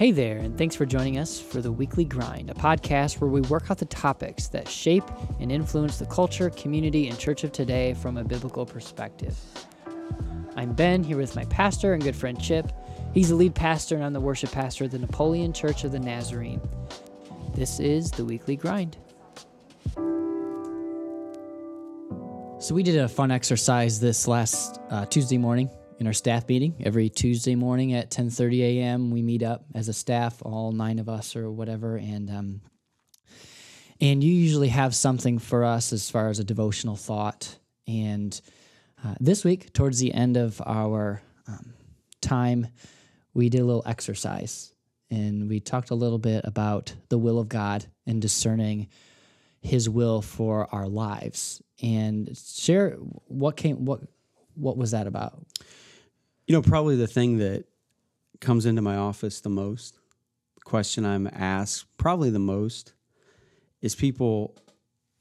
Hey there, and thanks for joining us for the Weekly Grind, a podcast where we work out the topics that shape and influence the culture, community, and church of today from a biblical perspective. I'm Ben, here with my pastor and good friend Chip. He's the lead pastor, and I'm the worship pastor at the Napoleon Church of the Nazarene. This is the Weekly Grind. So we did a fun exercise this last uh, Tuesday morning in our staff meeting every Tuesday morning at 10:30 a.m. We meet up as a staff, all nine of us or whatever, and um, and you usually have something for us as far as a devotional thought. And uh, this week, towards the end of our um, time, we did a little exercise, and we talked a little bit about the will of God and discerning His will for our lives. And share what came what what was that about? You know, probably the thing that comes into my office the most, the question I'm asked probably the most, is people,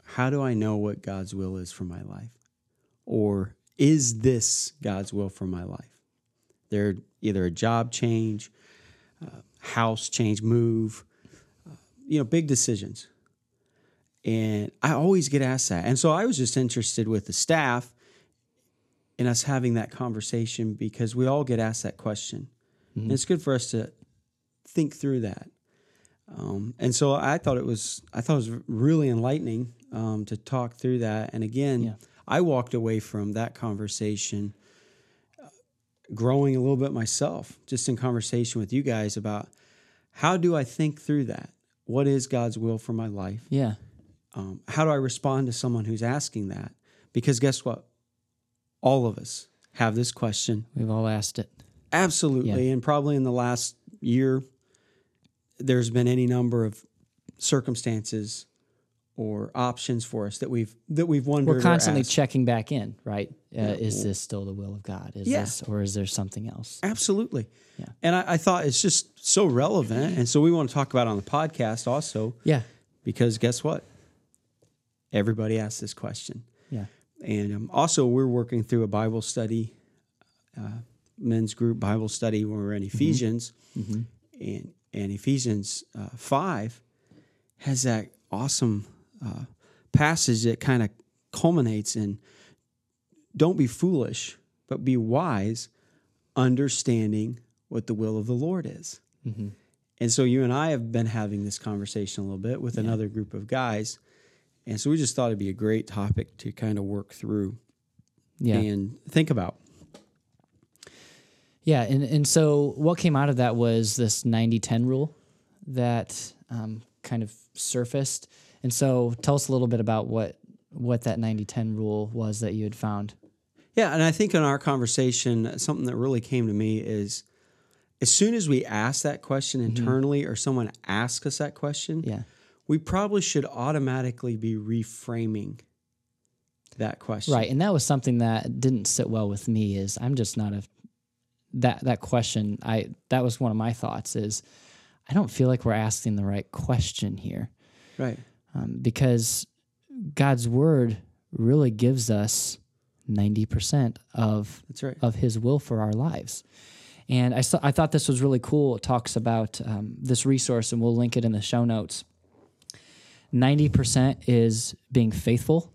how do I know what God's will is for my life? Or is this God's will for my life? They're either a job change, uh, house change, move, uh, you know, big decisions. And I always get asked that. And so I was just interested with the staff in us having that conversation because we all get asked that question. Mm-hmm. And it's good for us to think through that. Um, and so I thought it was I thought it was really enlightening um, to talk through that. And again, yeah. I walked away from that conversation uh, growing a little bit myself, just in conversation with you guys about how do I think through that? What is God's will for my life? Yeah. Um, how do I respond to someone who's asking that? Because guess what? All of us have this question. We've all asked it. Absolutely. Yeah. And probably in the last year, there's been any number of circumstances or options for us that we've that we've wondered. We're constantly checking back in, right? Uh, yeah. Is this still the will of God? Is yeah. this, or is there something else? Absolutely. Yeah. And I, I, thought it's just so relevant, and so we want to talk about on the podcast also. Yeah. Because guess what? Everybody asks this question. Yeah. And um, also, we're working through a Bible study, uh, men's group Bible study when we're in mm-hmm. Ephesians. Mm-hmm. And, and Ephesians uh, 5 has that awesome uh, passage that kind of culminates in don't be foolish, but be wise, understanding what the will of the Lord is. Mm-hmm. And so you and I have been having this conversation a little bit with yeah. another group of guys and so we just thought it'd be a great topic to kind of work through yeah. and think about. Yeah. And, and so what came out of that was this 90 10 rule that um, kind of surfaced. And so tell us a little bit about what, what that 90 10 rule was that you had found. Yeah. And I think in our conversation, something that really came to me is as soon as we ask that question mm-hmm. internally mm-hmm. or someone asks us that question, yeah we probably should automatically be reframing that question. Right. And that was something that didn't sit well with me is I'm just not a that that question I that was one of my thoughts is I don't feel like we're asking the right question here. Right. Um, because God's word really gives us 90% of That's right. of his will for our lives. And I, saw, I thought this was really cool. It talks about um, this resource, and we'll link it in the show notes. 90% is being faithful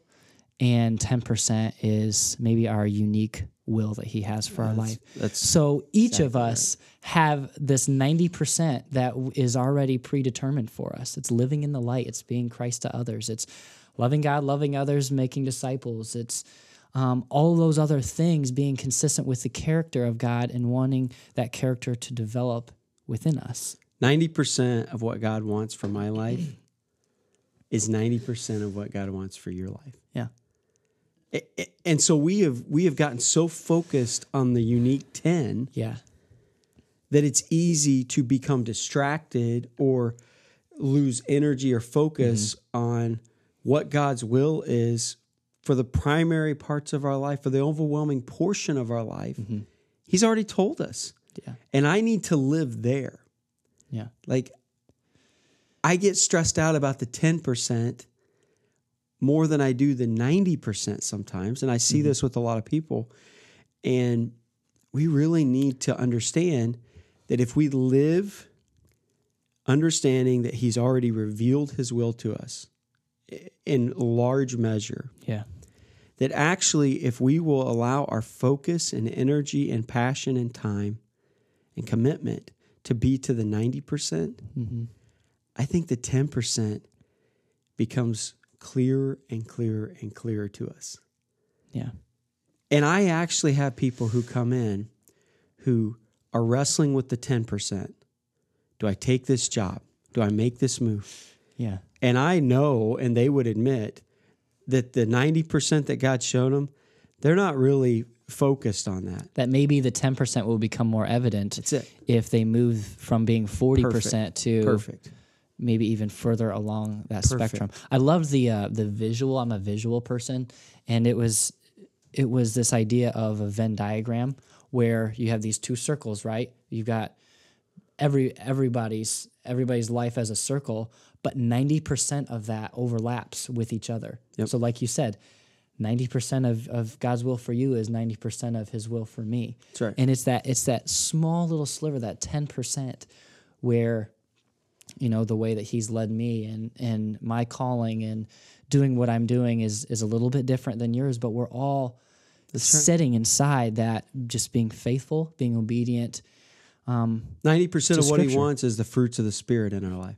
and 10% is maybe our unique will that he has for our life. So each exactly of us right. have this 90% that is already predetermined for us. It's living in the light, it's being Christ to others, it's loving God, loving others, making disciples. It's um, all those other things being consistent with the character of God and wanting that character to develop within us. 90% of what God wants for my life is 90% of what God wants for your life. Yeah. And so we have we have gotten so focused on the unique 10 yeah that it's easy to become distracted or lose energy or focus mm-hmm. on what God's will is for the primary parts of our life, for the overwhelming portion of our life. Mm-hmm. He's already told us. Yeah. And I need to live there. Yeah. Like I get stressed out about the 10% more than I do the 90% sometimes. And I see mm-hmm. this with a lot of people. And we really need to understand that if we live understanding that He's already revealed His will to us in large measure. Yeah. That actually, if we will allow our focus and energy and passion and time and commitment to be to the 90%, percent I think the 10% becomes clearer and clearer and clearer to us. Yeah. And I actually have people who come in who are wrestling with the 10%. Do I take this job? Do I make this move? Yeah. And I know, and they would admit, that the 90% that God showed them, they're not really focused on that. That maybe the 10% will become more evident if they move from being 40% to Perfect. Maybe even further along that Perfect. spectrum. I love the uh, the visual. I'm a visual person, and it was it was this idea of a Venn diagram where you have these two circles, right? You've got every everybody's everybody's life as a circle, but 90% of that overlaps with each other. Yep. So like you said, 90% of, of God's will for you is 90% of his will for me. That's right. And it's that it's that small little sliver, that 10% where you know the way that he's led me and and my calling and doing what I'm doing is is a little bit different than yours, but we're all sitting inside that just being faithful, being obedient. Um, 90% of what He wants is the fruits of the Spirit in our life.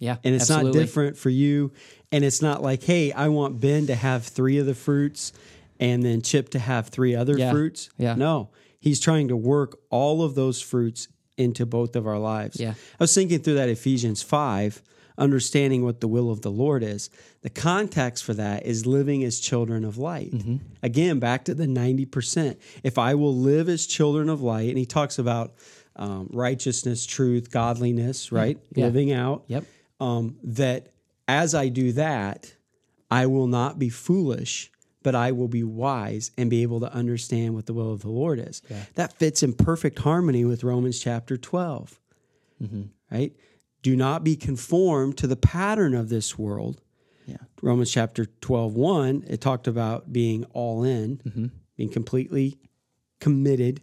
Yeah. And it's absolutely. not different for you. And it's not like, hey, I want Ben to have three of the fruits and then Chip to have three other Yeah. fruits. Yeah. No, he's trying to work all of those fruits into both of our lives. Yeah. I was thinking through that Ephesians 5, understanding what the will of the Lord is. The context for that is living as children of light. Mm-hmm. Again, back to the 90%. If I will live as children of light, and he talks about um, righteousness, truth, godliness, right? Yeah. Living out Yep. um, that as I do that, I will not be foolish, but I will be wise and be able to understand what the will of the Lord is. That fits in perfect harmony with Romans chapter 12, mm-hmm. right? Do not be conformed to the pattern of this world. Yeah. Romans chapter 12, 1, it talked about being all in, mm-hmm. being completely committed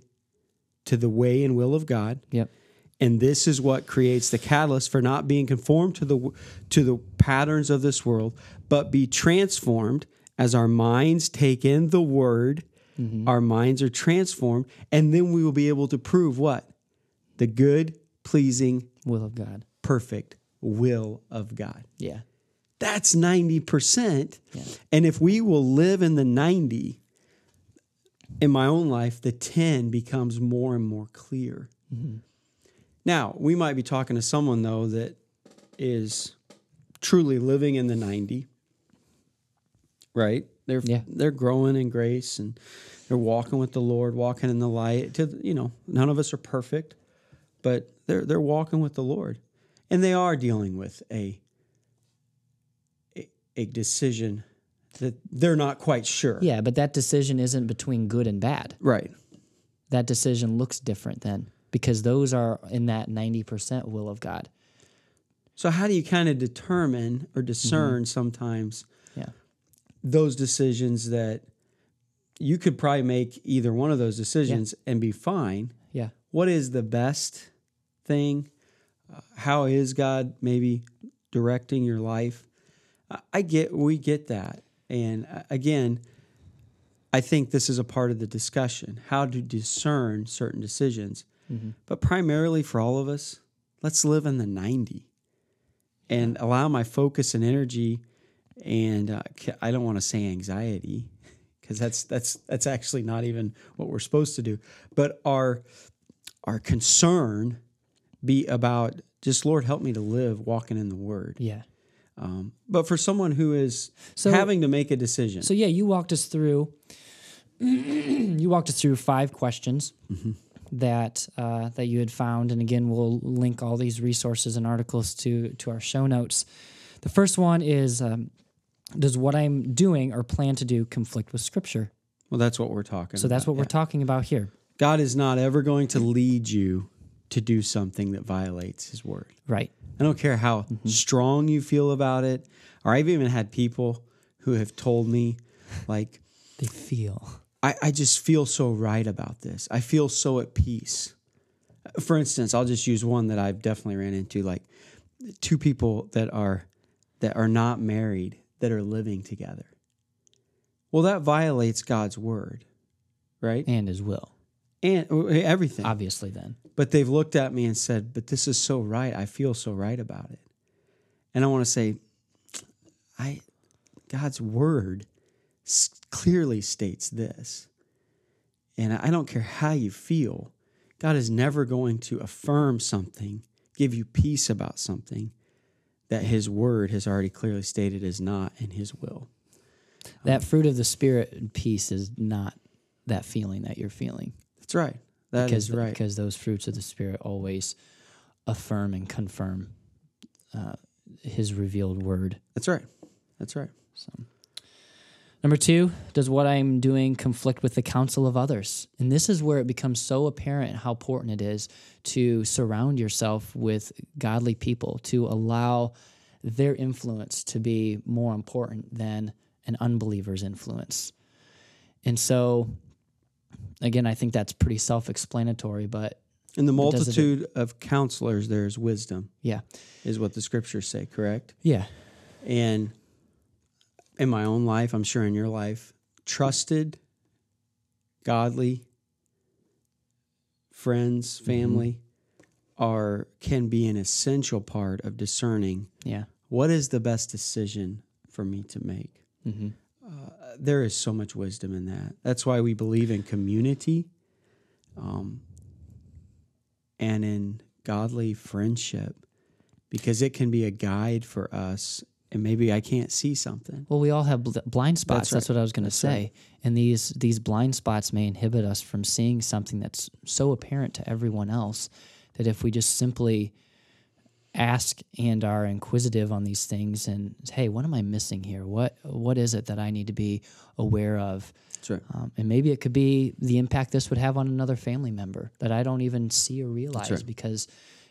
to the way and will of God Yep. and this is what creates the catalyst for not being conformed to the to the patterns of this world but be transformed as our minds take in the word mm-hmm. our minds are transformed and then we will be able to prove what? The good pleasing Will of God. perfect will of god. Yeah. that's 90% and if we will live in the 90 in my own life the 10 becomes more and more clear. Mm-hmm. Now we might be talking to someone though that is truly living in the 90 right they're Yeah. they're growing in grace and they're walking with the lord walking in the light to you know none of us are perfect but they're they're walking with the lord and they are dealing with a a, a decision that they're not quite sure Yeah, but that decision isn't between good and bad. right That decision looks different then because those are in that 90% will of God. so how do you kind of determine or discern mm-hmm. sometimes Yeah. Those decisions that you could probably make either one of those decisions and be fine. Yeah. What is the best thing? Uh, how is God maybe directing your life? I- get, we get that. And uh, again, I think this is a part of the discussion how to discern certain decisions. But primarily for all of us, let's live in the 90 and allow my focus and energy and uh, I don't want to say anxiety because that's that's that's actually not even what we're supposed to do. But our our concern be about just Lord help me to live walking in the Word. Yeah. Um, but for someone who is So- having to make a decision, So yeah, you walked us through. you walked us through five questions that uh, that you had found, and again, we'll link all these resources and articles to to our show notes. The first one is: um, Does what I'm doing or plan to do conflict with Scripture? well, that's what we're talking. So that's about, what we're talking about here, God is not ever going to lead you to do something that violates His Word. right? I don't care how Mm-hmm. strong you feel about it. Or I've even had people who have told me, like, They feel I, I just feel so right about this. I feel so at peace. For instance, I'll just use one that I've definitely ran into like two people that are that are not married that are living together. Well, that violates God's word, right? And his will, And uh, everything. obviously, then. But they've looked at me and said, "But this is so right. I feel so right about it." And I want to say, I God's word s- clearly states this. And I don't care how you feel. God is never going to affirm something, give you peace about something that his word has already clearly stated is not in his will. That fruit of the spirit and peace is not that feeling that you're feeling. That's right. That is because right. because those fruits of the spirit always affirm and confirm uh, his revealed word. That's right. That's right. Number two, does what I'm doing conflict with the counsel of others? And this is where it becomes so apparent how important it is to surround yourself with godly people, to allow their influence to be more important than an unbeliever's influence. And so, again, I think that's pretty self explanatory, but In the does it- multitude of counselors, there is wisdom, yeah. is what the scriptures say, correct? Yeah. And in my own life, I'm sure in your life, trusted, godly friends, family are can be an essential part of discerning Yeah. what is the best decision for me to make. hmm Uh, there is so much wisdom in that. That's why we believe in community, um, and in godly friendship, because it can be a guide for us. And maybe I can't see something. Well, we all have bl- blind spots. That's, right. what I was going to say. right. And these these blind spots may inhibit us from seeing something that's so apparent to everyone else that if we just simply ask and are inquisitive on these things and hey, what am I missing here? What what is it that I need to be aware of? That's right. Um, and maybe it could be the impact this would have on another family member that I don't even see or realize because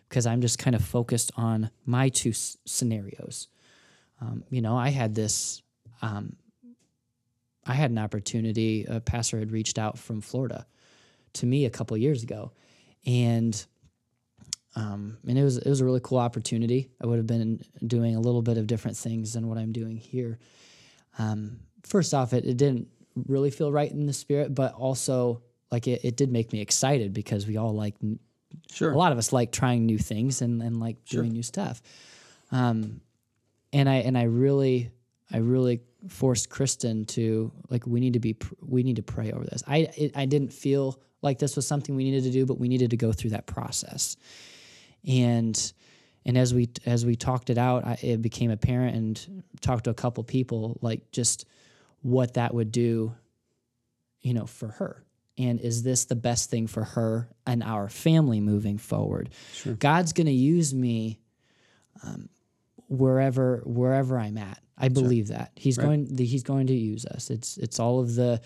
because I'm just kind of focused on my two s- scenarios. Um, you know, I had this. Um, I had an opportunity. A pastor had reached out from Florida to me a couple years ago, and um, and it was it was a really cool opportunity. I would have been doing a little bit of different things than what I'm doing here. Um, first off, it, it didn't really feel right in the spirit, but also like it, it did make me excited because we all like Sure. a lot of us like trying new things and, and like doing new stuff. Um, and I and I really I really forced Kristen to like we need to be we need to pray over this. I it, I didn't feel like this was something we needed to do, but we needed to go through that process. And and as we as we talked it out, I, it became apparent and talked to a couple people like just what that would do, you know, for her. And is this the best thing for her and our family moving forward? Sure. God's going to use me um, wherever wherever I'm at. I believe that He's Right. going He's going to use us. It's it's all of the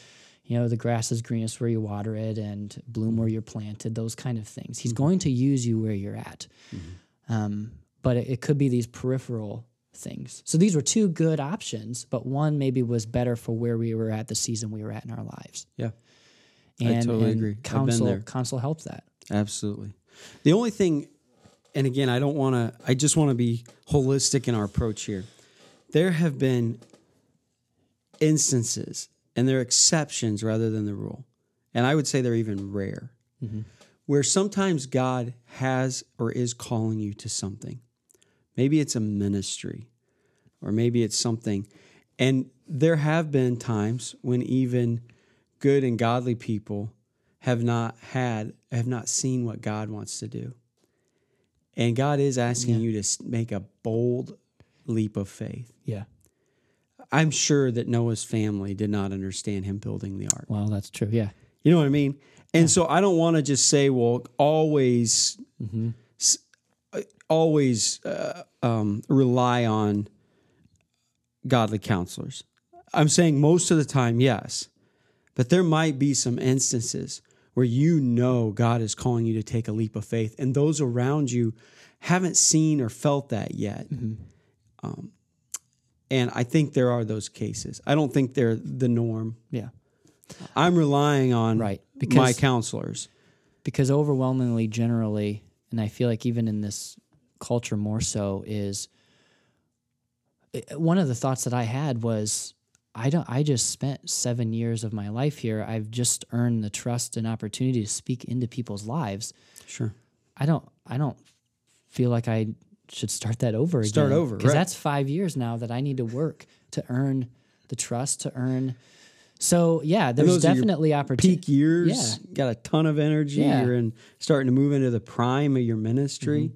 you know the grass is greenest where you water it and bloom where mm-hmm. you're planted. Those kind of things. He's mm-hmm. going to use you where you're at. Mm-hmm. Um, but it, it could be these peripheral things. So these were two good options, but one maybe was better for where we were at the season we were at in our lives. Yeah. I And, totally and agree. I've been Counsel, there. counsel helps that. Absolutely. The only thing, and again, I don't want to, I just want to be holistic in our approach here. There have been instances, and they're exceptions rather than the rule. And I would say they're even rare, mm-hmm. where sometimes God has or is calling you to something. Maybe it's a ministry, or maybe it's something. And there have been times when even good and godly people have not had, have not seen what God wants to do. And God is asking you to make a bold leap of faith. Yeah. I'm sure that Noah's family did not understand him building the ark. Well, that's true. Yeah. You know what I mean? And so I don't want to just say, well, always, s- uh, always uh, um, rely on godly counselors. I'm saying most of the time, yes, but there might be some instances where you know God is calling you to take a leap of faith, and those around you haven't seen or felt that yet. Um, and I think there are those cases. I don't think they're the norm. Yeah. I'm relying on Right, my counselors because overwhelmingly generally and i feel like even in this culture more so is one of the thoughts that i had was i don't i just spent seven years of my life here i've just earned the trust and opportunity to speak into people's lives Sure. i don't i don't feel like i should start that over again. Start over, because right. that's five years now that i need to work to earn the trust to earn so yeah there's definitely opportunity Peak years, Yeah. got a ton of energy. Yeah. You're in starting to move into the prime of your ministry.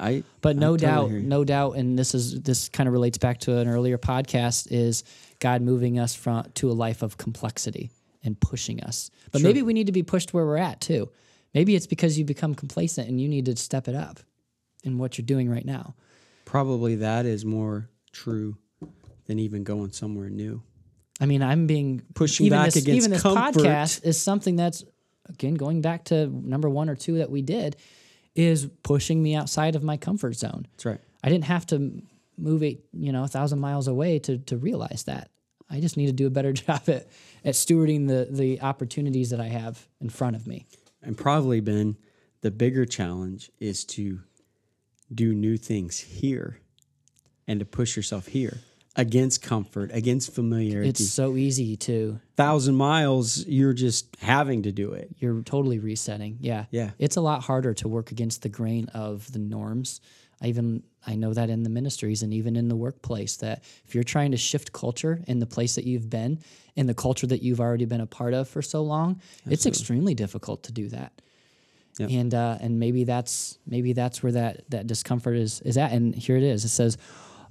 I Mm-hmm. But I no totally doubt, no doubt, and this is this kind of relates back to an earlier podcast is God moving us from to a life of complexity and pushing us. But Sure. maybe we need to be pushed where we're at too. Maybe it's because you become complacent and you need to step it up in what you're doing right now. probably that is more true than even going somewhere new. I mean, I'm being Pushing even back this, against even this comfort. podcast is something that's again going back to number one or two that we did is pushing me outside of my comfort zone. That's right. I didn't have to move eight, you know, a thousand miles away to to realize that. I just need to do a better job at at stewarding the the opportunities that I have in front of me. And probably been the bigger challenge is to do new things here and to push yourself here against comfort, against familiarity. It's so easy to thousand miles, you're just having to do it. you're totally resetting. Yeah. Yeah. It's a lot harder to work against the grain of the norms. I even I know that in the ministries and even in the workplace that if you're trying to shift culture in the place that you've been in the culture that you've already been a part of for so long, it's extremely difficult to do that. Yep. And uh, and maybe that's maybe that's where that that discomfort is is at. And here it is. It says,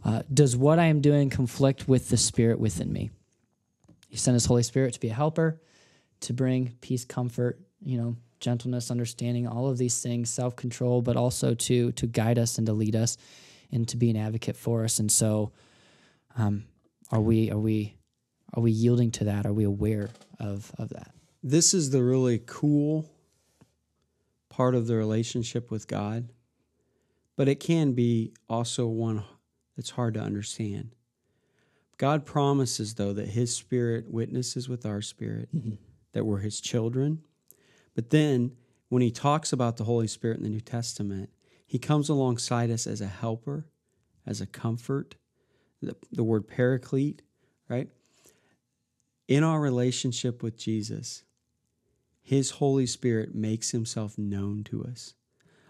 uh, "Does what I am doing conflict with the Spirit within me?" He sent His Holy Spirit to be a helper, to bring peace, comfort, you know, gentleness, understanding, all of these things, self control, but also to to guide us and to lead us, and to be an advocate for us. And so, um, are we are we are we yielding to that? Are we aware of of that? This is the really cool part of the relationship with God, but it can be also one that's hard to understand. God promises, though, that His Spirit witnesses with our spirit that we're His children. But then, when He talks about the Holy Spirit in the New Testament, He comes alongside us as a helper, as a comfort, the, the word paraclete, right? In our relationship with Jesus, His Holy Spirit makes Himself known to us.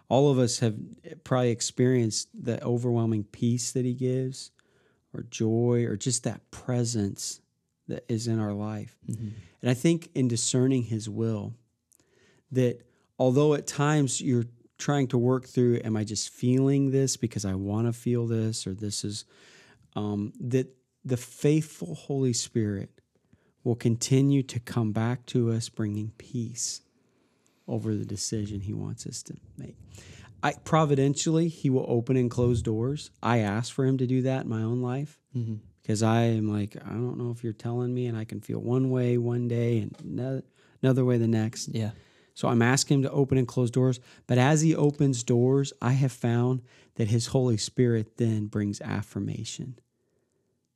All of us have probably experienced the overwhelming peace that He gives, or joy, or just that presence that is in our life. Mm-hmm. And I think in discerning His will, that although at times you're trying to work through, am I just feeling this because I want to feel this, or this is, um, that the faithful Holy Spirit will continue to come back to us, bringing peace over the decision He wants us to make. I, providentially, He will open and close doors. I ask for Him to do that in my own life because I am like, I don't know if you're telling me, and I can feel one way one day and another, another way the next. Yeah. So I'm asking him to open and close doors. But as he opens doors, I have found that his Holy Spirit then brings affirmation.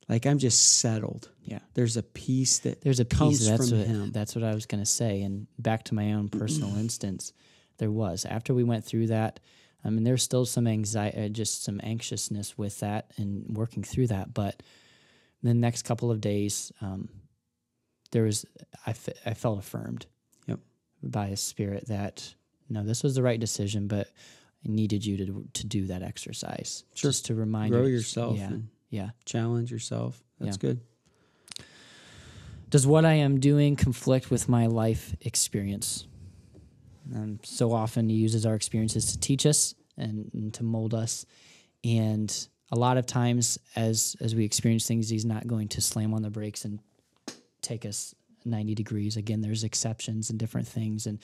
Like I'm just settled. Yeah. There's a peace that There's a peace that's from what, him. that's what I was going to say and back to my own personal instance there was after we went through that I mean there's still some anxiety uh, just some anxiousness with that and working through that but the next couple of days um, there was I, I felt affirmed. By a spirit that no this was the right decision but I needed you to to do that exercise Sure. just to remind Grow you yourself yeah and yeah challenge yourself. That's Yeah. good. Does what I am doing conflict with my life experience? Um, so often he uses our experiences to teach us and, and to mold us. And a lot of times as as we experience things, he's not going to slam on the brakes and take us 90 degrees. Again, there's exceptions and different things and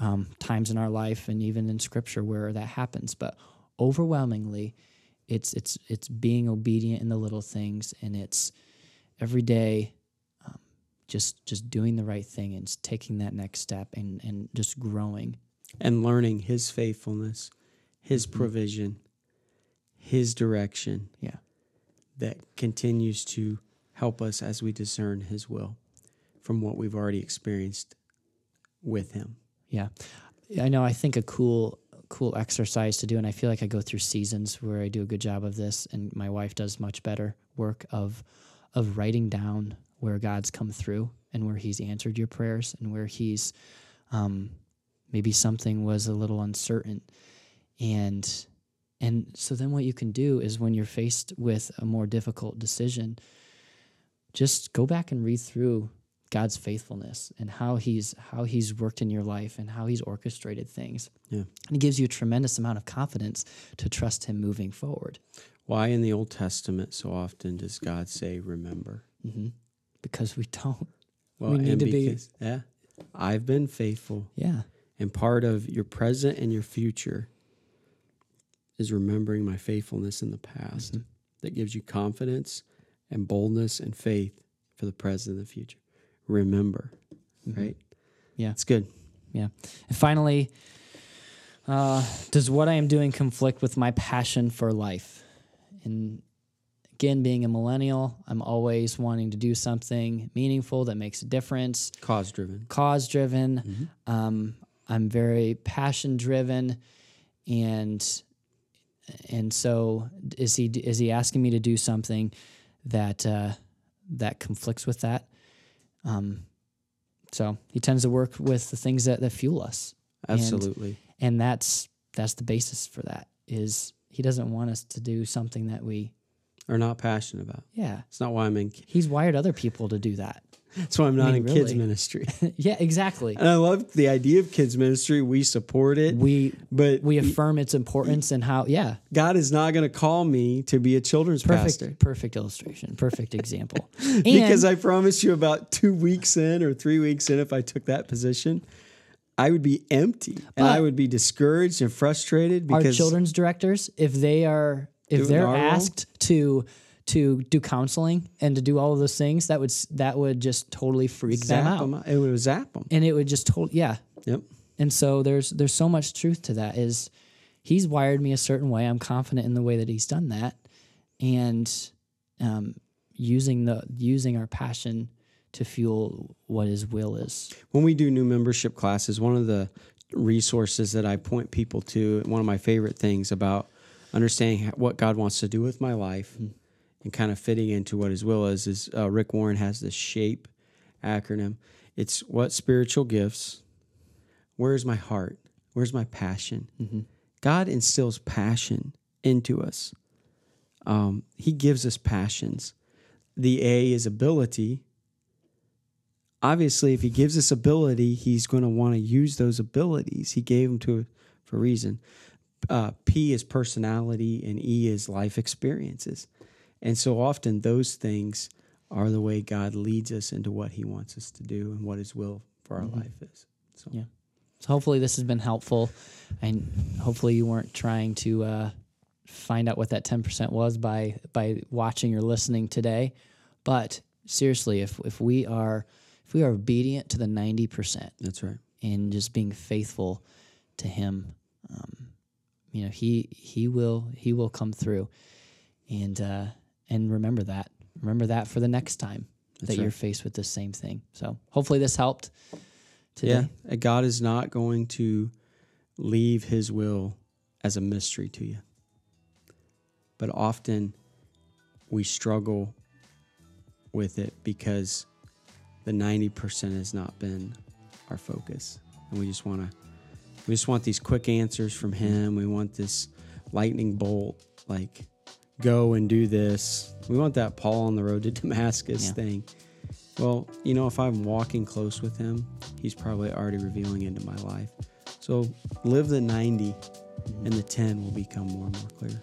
um, times in our life and even in scripture where that happens. But overwhelmingly, it's it's it's being obedient in the little things and it's every day just just doing the right thing and taking that next step and and just growing And learning his faithfulness, his Mm-hmm. provision, his direction yeah that continues to help us as we discern his will from what we've already experienced with him. yeah I know I think a cool cool exercise to do and I feel like I go through seasons where I do a good job of this and my wife does much better work of of writing down where God's come through and where he's answered your prayers and where he's um, maybe something was a little uncertain and and so then what you can do is when you're faced with a more difficult decision just go back and read through God's faithfulness and how he's how he's worked in your life and how he's orchestrated things. Yeah. And it gives you a tremendous amount of confidence to trust him moving forward. Why in the Old Testament so often does God say remember? hmm Because we don't. Well, We need and to be- yeah. I've been faithful. Yeah. And part of your present and your future is remembering my faithfulness in the past. Mm-hmm. That gives you confidence and boldness and faith for the present and the future. Remember, right? Mm-hmm. Yeah. It's good. Yeah. And finally, uh, does what I am doing conflict with my passion for life? And again, being a millennial, I'm always wanting to do something meaningful that makes a difference. Cause driven. cause driven. Um, I'm very passion driven, and and so is he is he asking me to do something that uh, that conflicts with that? Um, so he tends to work with the things that, that fuel us, Absolutely. and that's that's the basis for that. Is he doesn't want us to do something that we are not passionate about. yeah. It's not why I'm in. He's wired other people to do that. That's why I'm not mean, in kids ministry. yeah, exactly. and I love the idea of kids ministry. We support it, We but we affirm its importance and how yeah God is not going to call me to be a children's perfect pastor. perfect illustration perfect example because I promise you, about two weeks in or three weeks in, if I took that position, I would be empty and I would be discouraged and frustrated our because children's directors if they are if they're our role? asked to to do counseling and to do all of those things that would that would just totally freak them out. them, it would zap them. and it would just totally yeah. Yep. and so there's there's so much truth to that is he's wired me a certain way. I'm confident in the way that he's done that. And um, using the using our passion to fuel what his will is. When we do new membership classes, one of the resources that I point people to, one of my favorite things about understanding what God wants to do with my life and kind of fitting into what His will is, is uh, Rick Warren has this SHAPE acronym. It's what spiritual gifts, where's my heart, where's my passion. God instills passion into us. Um, he gives us passions. The A is ability obviously if he gives us ability he's going to want to use those abilities he gave them to for a reason uh, p is personality and e is life experiences and so often those things are the way god leads us into what he wants us to do and what his will for our life is. So. Yeah. So hopefully this has been helpful, and hopefully you weren't trying to uh, find out what that ten percent was by by watching or listening today. But seriously, if if we are if we are obedient to the ninety percent that's right. and just being faithful to Him, um, you know He He will He will come through, and uh, and remember that remember that for the next time That's that you're faced with the same thing. So hopefully this helped. Today. yeah god is not going to leave his will as a mystery to you but often we struggle with it because the 90% has not been our focus and we just want to we just want these quick answers from him we want this lightning bolt like go and do this. We want that paul on the road to damascus Yeah. thing. Well you know if i'm walking close with him he's probably already revealing into my life. So live the 90 and the 10 will become more and more clear